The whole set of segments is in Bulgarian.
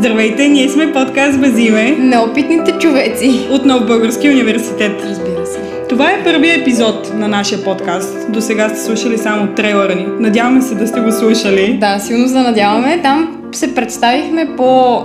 Здравейте, ние сме подкаст без име Неопитните човеци. от Нов Български университет. Разбира се. Това е първият епизод на нашия подкаст. До сега сте слушали само трейлера ни. Надяваме се да сте го слушали. Да, силно се надяваме. Там се представихме по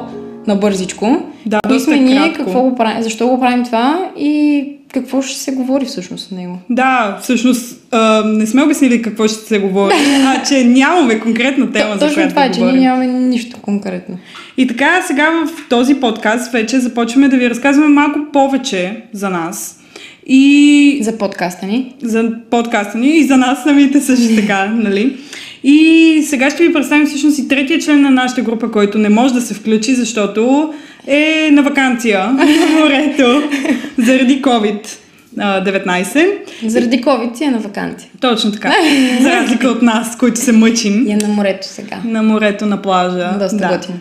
набързичко. Да, Кои сме ние, кратко. какво го правим, защо го правим това и какво ще се говори всъщност на него. Да, всъщност а, не сме обяснили какво ще се говори, а че нямаме конкретна тема, за Точно която това да че ние нямаме нищо конкретно. И така, сега в този подкаст вече започваме да ви разказваме малко повече за нас. И За подкаста ни. за подкаста ни и за нас самите също така, нали? И сега ще ви представим всъщност и третия член на нашата група, който не може да се включи, защото е на вакансия на морето заради COVID-19. Заради COVID си е на вакансия. Точно така. За разлика от нас, които се мъчим И е на морето сега. на морето, на плажа. Доста да. готино.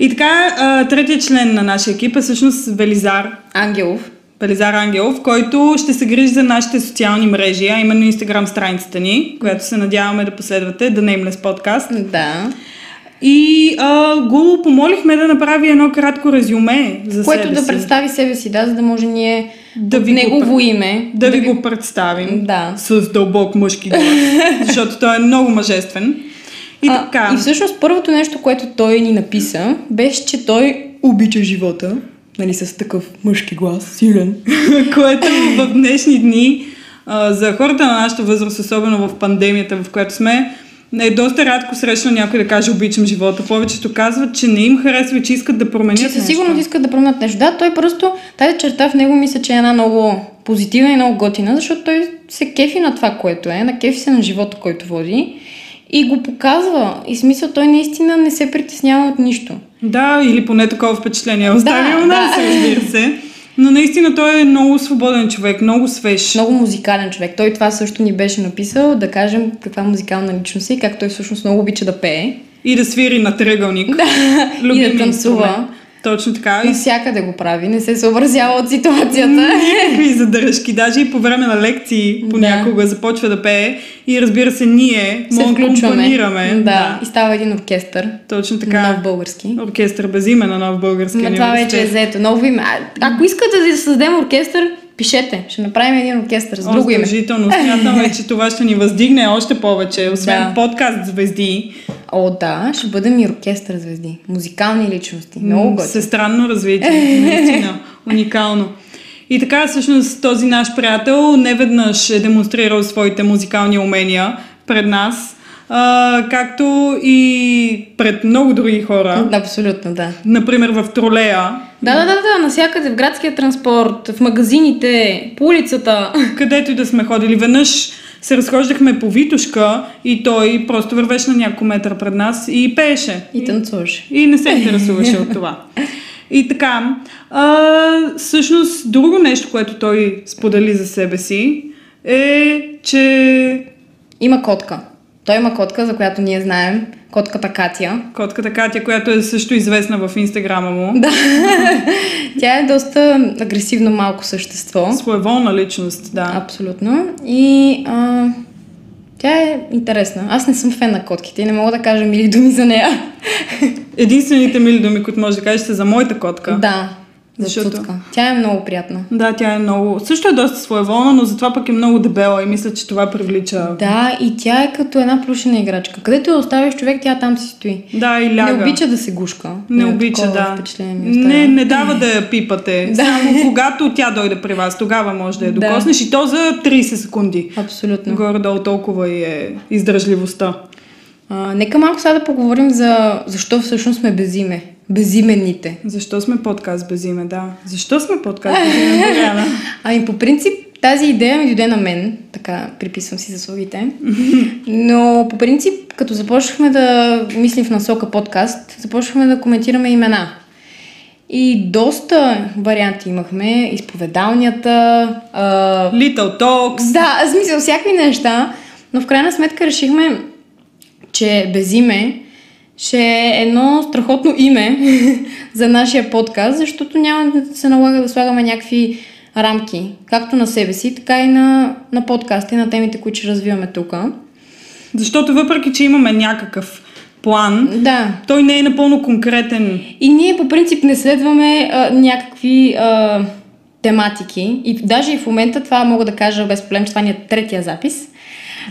И така, третия член на нашия екип е всъщност Велизар Ангелов. Велизар Ангелов, който ще се грижи за нашите социални мрежи, а именно Инстаграм страницата ни, която се надяваме да последвате, да Nameless Podcast. Да. И а, го помолихме да направи едно кратко резюме за Което себе да си. представи себе си, да, за да може ние Да ви го негово пр- име Да ви го представим Да. с дълбок мъжки глас, защото той е много мъжествен. И А, така. И всъщност първото нещо, което той ни написа, беше, че той обича живота. Нали, с такъв мъжки глас, силен. което в днешни дни а, за хората на нашата възраст, особено в пандемията, в която сме, е доста рядко срещано някой да каже обичам живота. Повечето казват, че не им харесва и че искат да променят Че със сигурност искат да променят нещо. Да, той просто, тази черта в него мисля, че е една много позитивна и много готина, защото той се кефи на това, което е, на кефи се на живота, който води и го показва. И смисъл, той наистина не се притеснява от нищо. Да, или поне такова впечатление. е Оставил Да, нас, да. разбира се. Но наистина той е много свободен човек, много свеж. Много музикален човек. Той това също ни беше написал, да кажем каква музикална личност е и как той всъщност много обича да пее. И да свири на тръгълник. Да, и да танцува. Точно така. И Навсякъде го прави, не се съобразява от ситуацията. Никакви задръжки. Даже и по време на лекции понякога започва да пее. И разбира се, ние се може да компонираме. Да. И става един оркестър. Точно Така. Нов български. Оркестър без име на нов български Ма това вече е взето. Ново име. А, ако искате да създадем оркестър, пишете. Ще направим един оркестър с друго име. Задължително. Смятаме, че това ще ни въздигне още повече. Освен Да. подкаст звезди. О, да, ще бъдем и оркестър звезди. Музикални личности. Много готино. Всестранно развитие. Наистина. Уникално. И така, всъщност, този наш приятел неведнъж е демонстрирал своите музикални умения пред нас, а, както и пред много други хора. Абсолютно, да. Например, в тролея, Да, да, да, да, навсякъде, в градския транспорт, в магазините, по улицата. където и да сме ходили. Веднъж се разхождахме по Витушка и той просто вървеше на няколко метра пред нас и пееше. И танцуваш. И не се интересуваше от това. И така, а, всъщност, друго нещо, което той сподели за себе си, е, че Има котка. Той има котка, за която ние знаем. Котката Катя. котката Катя, която е също известна в инстаграма му, Да. Тя е доста агресивно малко същество. своеволна личност, да. Абсолютно. И а, тя е интересна. Аз не съм фен на котките и не мога да кажа мили думи за нея. Единствените мили думи, които може да кажеш, са за моята котка. Да, Защото- Цуцка. Тя е много приятна. Да, тя е много... Също е доста своеволна, но затова пък е много дебела и мисля, че това привлича... Да, и тя е като една плюшена играчка. Където я оставиш човек, тя там си стои. Да, и ляга. Не обича да се гушка. Не Е, обича, да. Не, не дава да я пипате. Да. Само когато тя дойде при вас, тогава може да я Да. докоснеш и то за 30 секунди. Абсолютно. Горе-долу толкова и е издържливостта. А, нека малко сега да поговорим за защо всъщност сме безиме. Безименните. Защо сме подкаст без име, да. Защо сме подкаст без име? Ами по принцип тази идея ми дойде на мен, така приписвам си заслугите. Но по принцип, като започнахме да мислим в насока подкаст, започнахме да коментираме имена. И доста варианти имахме. Изповедалнията, а, Little Talks. да, в смисъл всякакви неща, но в крайна сметка решихме, че без име ще е едно страхотно име за нашия подкаст, защото няма да се налага да слагаме някакви рамки, както на себе си, така и на, на подкаста и на темите, които ще развиваме тук. Защото въпреки, че имаме някакъв план. Да. Той не е напълно конкретен. И ние по принцип не следваме а, някакви а, тематики. И даже и в момента това мога да кажа без проблем, че това ни е третия запис,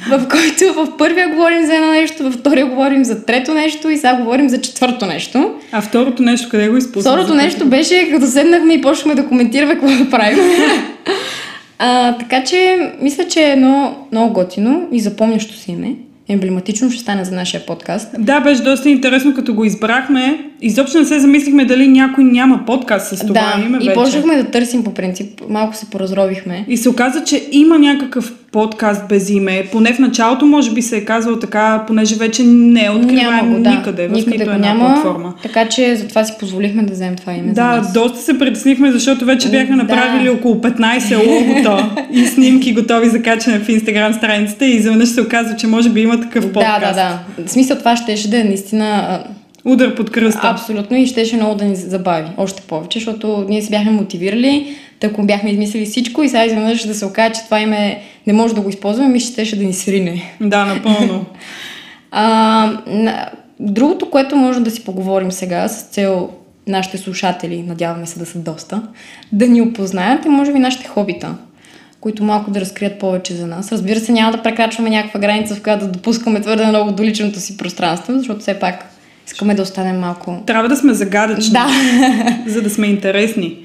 в който в първия говорим за едно нещо, във втория говорим за трето нещо и сега говорим за четвърто нещо. А второто нещо, къде го изпусна? Второто нещо беше, като седнахме и почнахме да коментираме какво да правим. а, така че, мисля, че е едно много готино и запомнящо си име. Емблематично ще стане за нашия подкаст. Да, беше доста интересно, като го избрахме. Изобщо не се замислихме дали някой няма подкаст с това да, име и вече. почнахме да търсим по принцип. Малко се поразровихме. И се оказа, че има някакъв подкаст без име. Поне в началото може би се е казвал така, понеже вече не е откриваем Няма го, да. никъде, в Никъде нито една няма, платформа. Така че затова си позволихме да вземем това име за Да, нас. доста се притеснихме, защото вече бяхме Да. направили около 15 логота и снимки готови за качане в Инстаграм страницата и изведнъж се оказва, че може би има такъв подкаст. Да, да, да. В смисъл това щеше да е наистина Удар под кръста. абсолютно и щеше много да ни забави. Още повече, защото ние се бяхме мотивирали, тъкмо бяхме измислили всичко и сега изведнъж да се окаже, че това име не може да го използваме, ми щеше да ни срине. Да, напълно. А, на- другото, което може да си поговорим сега с цел нашите слушатели, надяваме се да са доста, да ни опознаят и може би нашите хобита, които малко да разкрият повече за нас. Разбира се, няма да прекрачваме някаква граница, в която да допускаме твърде много до личното си пространство, защото все пак искаме да останем малко... Трябва да сме загадъчни, Да. за да сме интересни.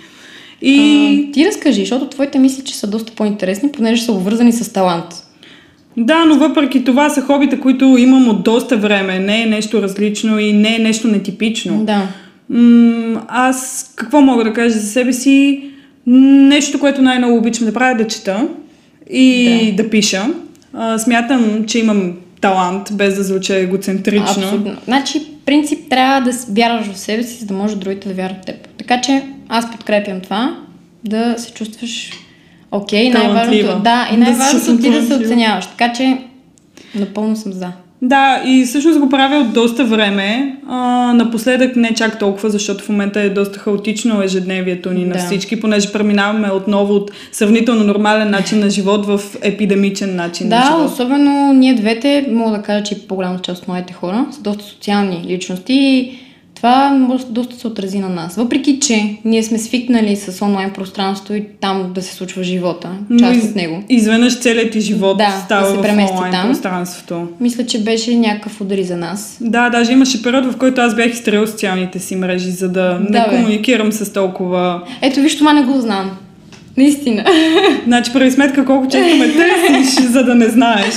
И А, ти разкажи, защото твоите мисли, че са доста по-интересни, понеже са обвързани с талант. Да, но въпреки това са хобита, които имам от доста време. Не е нещо различно и не е нещо нетипично. Да. М- аз какво мога да кажа за себе си? Нещо, което най-много обичам да правя е да чета и да, да пиша. А, смятам, че имам талант, без да звуча егоцентрично. Абсолютно. Значи, принцип трябва да вярваш в себе си, за да може другите да вярват в теб. Така че аз подкрепям това, да се чувстваш окей. Талантлива. най-важното, да, и Да най-важното чувствам ти да се оценяваш. Така че напълно съм за. Да, и всъщност го правя от доста време. А, напоследък не чак толкова, защото в момента е доста хаотично ежедневието ни на Да. всички, понеже преминаваме отново от сравнително нормален начин на живот в епидемичен начин на Да, живот. особено ние двете, мога да кажа, че и по-голяма част от младите хора са доста социални личности това доста се отрази на нас. Въпреки, че ние сме свикнали с онлайн пространство и там да се случва живота, Но част из- от него. Изведнъж целият ти живот Да, става да се в премести онлайн там. пространството. Мисля, че беше някакъв удар и за нас. Да, даже имаше период, в който аз бях изтрел социалните си мрежи, за да, Да, не бе. комуникирам с толкова... Ето, виж, това не го знам. Наистина. Значи, прави сметка колко често ме търсиш, за да не знаеш.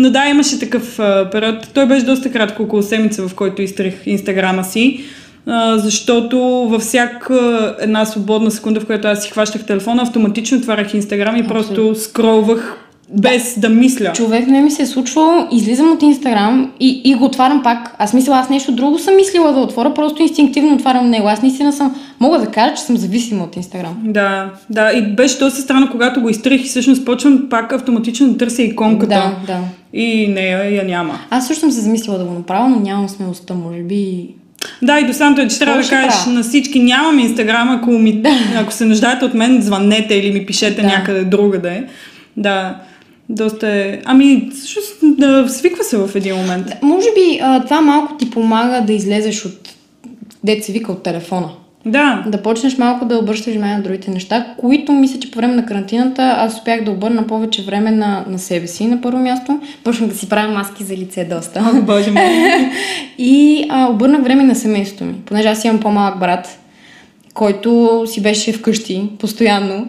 Но да, имаше такъв а, период. Той беше доста кратко, около седмица, в който изтрих инстаграма си. А, защото във всяка една свободна секунда, в която аз си хващах телефона, автоматично отварях инстаграм и просто скролвах без да мисля. Човек не ми се е случвало, излизам от Инстаграм и, и го отварям пак. Аз мисля, аз нещо друго съм мислила да отворя, просто инстинктивно отварям него. Аз наистина съм, мога да кажа, че съм зависима от Инстаграм. Да, да, и беше доста странно, когато го изтрих и всъщност почвам пак автоматично да търся иконката. Да, да. И нея я няма. Аз също съм се замислила да го направя, но нямам смелостта, може би. Да, и до самото е, че трябва да кажеш на всички, нямам инстаграм, ако, ми, ако се нуждаете от мен, звъннете или ми пишете Да. някъде другаде. Да, доста е... Ами, всъщност, да, свиква се в един момент. Може би а, това малко ти помага да излезеш от, дет се вика, от телефона. Да, Да почнеш малко да обръщаш внимание на другите неща, които мисля, че по време на карантината аз успях да обърна повече време на, на себе си на първо място. Почнах да си правя маски за лице доста. О, боже мой. И а, обърнах време на семейството ми, понеже аз имам по-малък брат, който си беше вкъщи постоянно.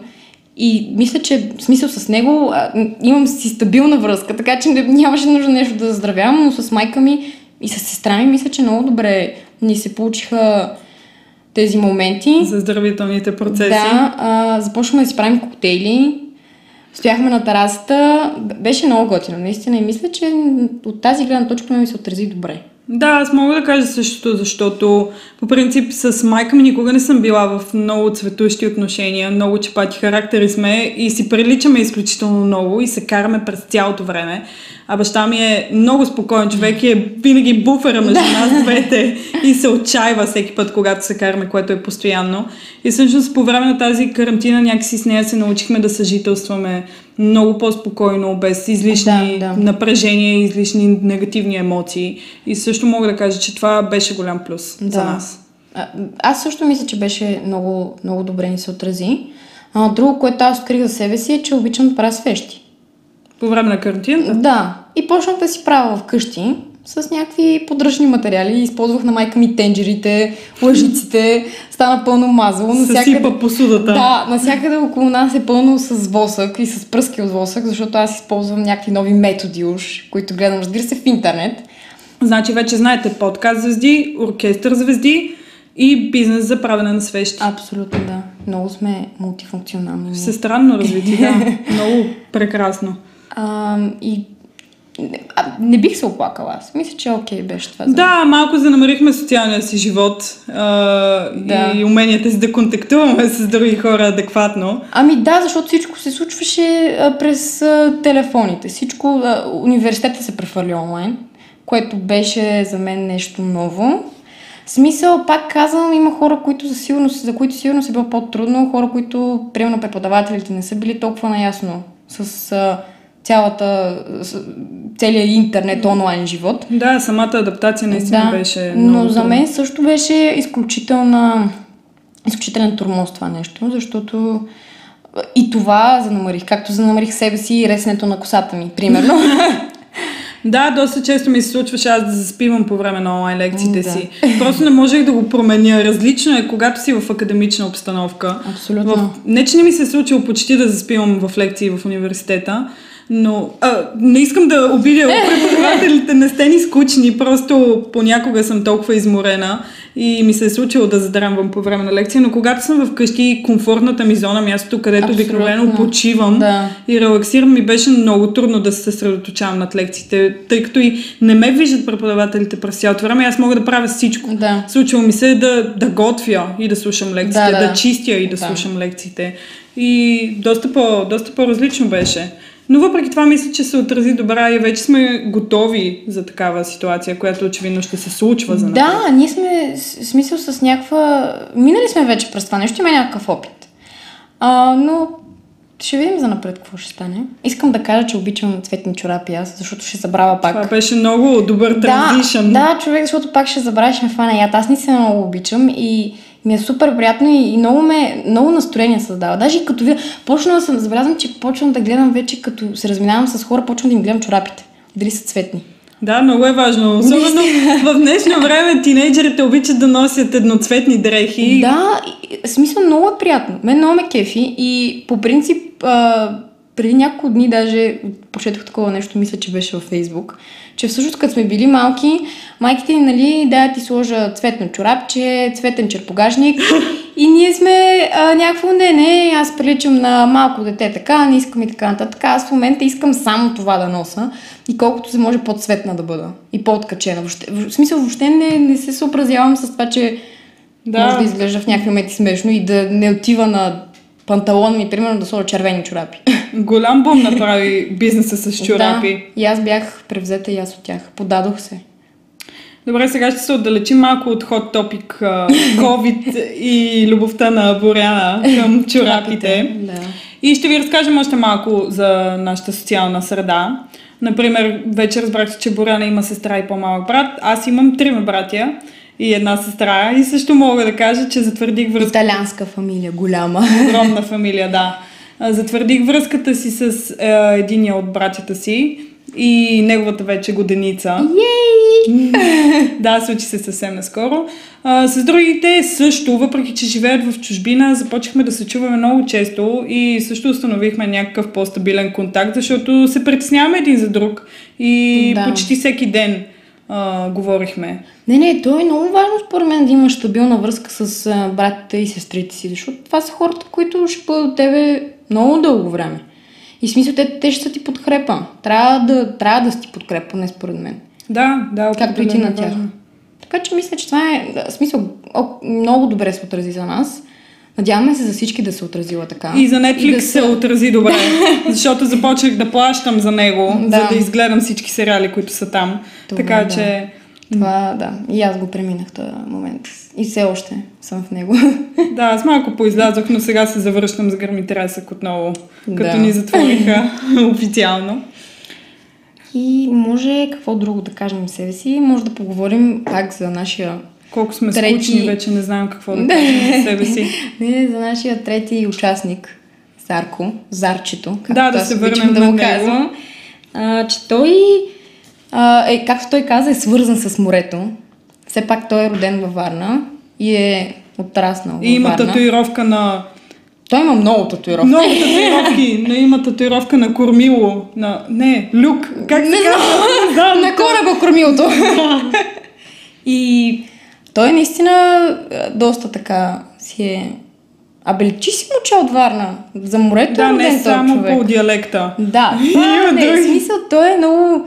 И мисля, че в смисъл с него а, имам си стабилна връзка, така че нямаше нужда нещо да заздравявам, но с майка ми и с сестра ми мисля, че много добре ни се получиха тези моменти. За здравителните процеси. Да, а, започнахме да си правим коктейли, стояхме на терасата, Б- беше много готино, наистина, и мисля, че от тази гледна точка ми се отрази добре. Да, аз мога да кажа същото, защото по принцип с майка ми никога не съм била в много цветущи отношения, много чепати характери сме и си приличаме изключително много и се караме през цялото време. А баща ми е много спокоен човек и е винаги буфера между нас двете и се отчаива всеки път, когато се караме, което е постоянно. И всъщност по време на тази карантина някакси с нея се научихме да съжителстваме много по-спокойно, без излишни Да, да. напрежения излишни негативни емоции. И също мога да кажа, че това беше голям плюс за Да. нас. А, Аз също мисля, че беше много, много добре ни се отрази. А, друго, което аз открих за себе си е, че обичам да правя свещи. По време на карантината. Да. И почнах да си правя вкъщи с някакви подръчни материали. Използвах на майка ми тенджерите, лъжиците, стана пълно мазало. Съсипа посудата. Да, навсякъде около нас е пълно с восък и с пръски от восък, защото аз използвам някакви нови методи уж, които гледам, разбира се, в интернет. Значи вече знаете подкаст звезди, оркестър звезди и бизнес за правене на свещи. Абсолютно да. Много сме мултифункционални. Всестранно развити, да. Много прекрасно. А, и а, не бих се оплакала аз. Мисля, че окей беше това. за. Да, малко занамарихме социалния си живот а, Да. и уменията си да контактуваме с други хора адекватно. Ами да, защото всичко се случваше а, през а, телефоните. Всичко, а, университета се прехвърли онлайн, което беше за мен нещо ново. Смисъл, пак казвам, има хора, които за, сигурност, за които сигурно се било по-трудно, хора, които, примерно, преподавателите не са били толкова наясно с а, цялата, целият интернет онлайн живот. Да, самата адаптация наистина беше много но за мен също беше изключителна, изключителен турмоз това нещо, защото и това занамарих, както занамарих себе си и ресенето на косата ми, примерно. Да, доста често ми се случваше аз да заспивам по време на онлайн лекциите Да. си. Просто не можех да го променя. Различно е, когато си в академична обстановка. Абсолютно. В... Не, че не ми се е случило почти да заспивам в лекции в университета, но а, не искам да обидя преподавателите, не сте ни скучни, просто понякога съм толкова изморена и ми се е случило да задрамвам по време на лекция, но когато съм вкъщи, комфортната ми зона, мястото, където обикновено почивам Да. и релаксирам, ми беше много трудно да се съсредоточавам над лекциите, тъй като и не ме виждат преподавателите през цялото време, аз мога да правя всичко. Да. Случило ми се да, да готвя и да слушам лекциите, Да, да, да. чистя и да, Да. слушам лекциите. И доста, по, доста по-различно беше. Но въпреки това мисля, че се отрази добра и вече сме готови за такава ситуация, която очевидно ще се случва за нас. да, ние сме смисъл с някаква... Минали сме вече през това нещо, има някакъв опит. А, но ще видим за напред какво ще стане. Искам да кажа, че обичам цветни чорапи аз, защото ще забравя пак. Това беше много добър транзишън. Да, да, човек, защото пак ще забравя, ще ме фана яд. Аз наистина много обичам и ми е супер приятно и, и много, ме, много настроение създава. Даже и като ви... Почнала съм, забелязвам, че почвам да гледам вече, като се разминавам с хора, почвам да им гледам чорапите. Дали са цветни. Да, много е важно. Особено в днешно време тинейджерите обичат да носят едноцветни дрехи. Да, смисъл много е приятно. Мен много ме кефи и по принцип а, преди няколко дни даже прочетох такова нещо, мисля, че беше във Фейсбук, че всъщност като сме били малки, майките ни, нали, да ти сложа цветно чорапче, цветен черпогажник и ние сме а, някакво, не, не, аз приличам на малко дете така, не искам и така нататък. Аз в момента искам само това да носа и колкото се може по-цветна да бъда и по-откачена. Въобще, в смисъл, въобще не, не се съобразявам с това, че Да. Може да изглежда в някакви моменти смешно и да не отива на панталон ми, примерно да сложа червени чорапи. Голям бум направи бизнеса с чорапи. Да, и аз бях превзета и аз от тях. Подадох се. Добре, сега ще се отдалечим малко от хот топик COVID и любовта на Боряна към чорапите. Да. И ще ви разкажем още малко за нашата социална среда. Например, вече разбрах, че Боряна има сестра и по-малък брат. Аз имам трима братя и една сестра. И също мога да кажа, че затвърдих връзка. Италианска фамилия, голяма. Огромна фамилия, да. Затвърдих връзката си с е, единия от братята си и неговата вече годеница. Ей! Да, случи се съвсем наскоро. А, с другите също, въпреки че живеят в чужбина, започнахме да се чуваме много често и също установихме някакъв по-стабилен контакт, защото се притесняваме един за друг и Да. почти всеки ден а, говорихме. Не, не, то е много важно според мен да имаш стабилна връзка с а, братите и сестрите си, защото това са хората, които ще бъдат от тебе много дълго време. И смисъл, те, те ще са ти подкрепа. Трябва да, трябва да си ти подкрепа, не според мен. Да, да, Както и ти определено на тях. важно. Така че мисля, че това е да, смисъл о, много добре се отрази за нас. Надяваме се за всички да се отразила така. И за Netflix да се отрази добре, защото започнах да плащам за него, Да. за да изгледам всички сериали, които са там. Добре, така да. че Това, да. И аз го преминах този момент. И все още съм в него. Да, аз малко поизлязох, но сега се завръщам с гърмитресък отново, като Да. ни затвориха официално. И може какво друго да кажем себе си. Може да поговорим пак за нашия Колко сме Трети- скучни, вече не знаем какво да кажем за себе си. Не, за нашия трети участник, Зарко, Зарчето, както Да, да се върнем да му казвам, а, че той, а, е, както той каза, е свързан с морето. Все пак той е роден във Варна и е отраснал И има във Варна. татуировка на... Той има много татуировки. Много татуировки, но има татуировка на Кормило, на... Не, Люк, как се Не казва? Не знам. на кораба кормилото. и той наистина а, доста така си е... Абе, личи си момче от Варна. За морето Да, е роден не само човек. по диалекта. Да, това не е смисъл. Той е много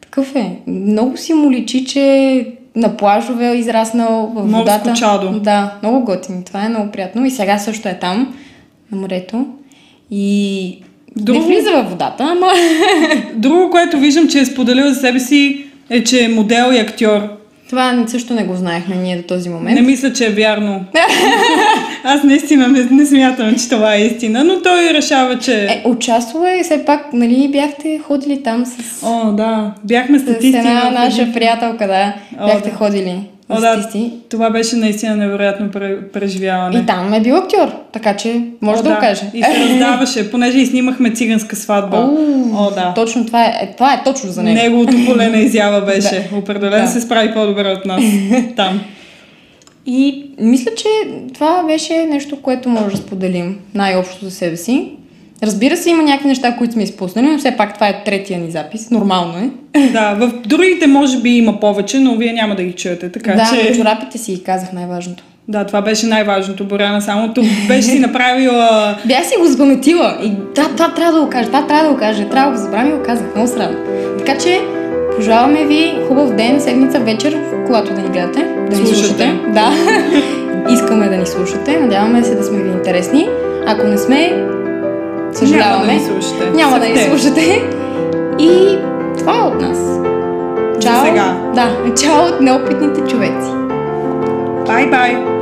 такъв е. Много си му личи, че на плажове е израснал в водата. чадо. Да, много готин. Това е много приятно. И сега също е там, на морето. И Друго- не влиза във водата, ама... Друго, което виждам, че е споделил за себе си, е, че е модел и актьор. Това също не го знаехме ние до този момент. Не мисля, че е вярно. Аз наистина не, не смятам, че това е истина, но той решава, че... Е, участвал е, все пак, нали, бяхте ходили там с, О, да, бяхме с статисти. една наша приятелка, да. О, бяхте да. ходили О, да, това беше наистина невероятно пре- преживяване. И там е бил актьор, така че може О, да, го каже. И се раздаваше, понеже и снимахме циганска сватба. О, да. Точно това е, е, това е точно за него. Неговото поле на изява беше. Определено Да. се справи по-добре от нас там. И мисля, че това беше нещо, което може да споделим най-общо за себе си. Разбира се, има някакви неща, които сме изпуснали, но все пак това е третия ни запис. Нормално е. Да, в другите може би има повече, но вие няма да ги чуете, така да, че... но чорапите си казах най-важното. Да, това беше най-важното, Боряна. Само тук беше си направила... Бях си го запаметила и да, това трябва да го кажа, това трябва да го кажа, трябва да го забравя и го казах, много срам. Така че, пожелаваме ви хубав ден, седмица, вечер, когато да ни гледате, да ни Слушате. слушате. Да, искаме да ни слушате, надяваме се да сме ви интересни. Ако не сме, съжаляваме. Няма да ни слушате. Няма да ни слушате. И това е от нас. Чао. сега. Да, чао от неопитните човеци. Бай-бай!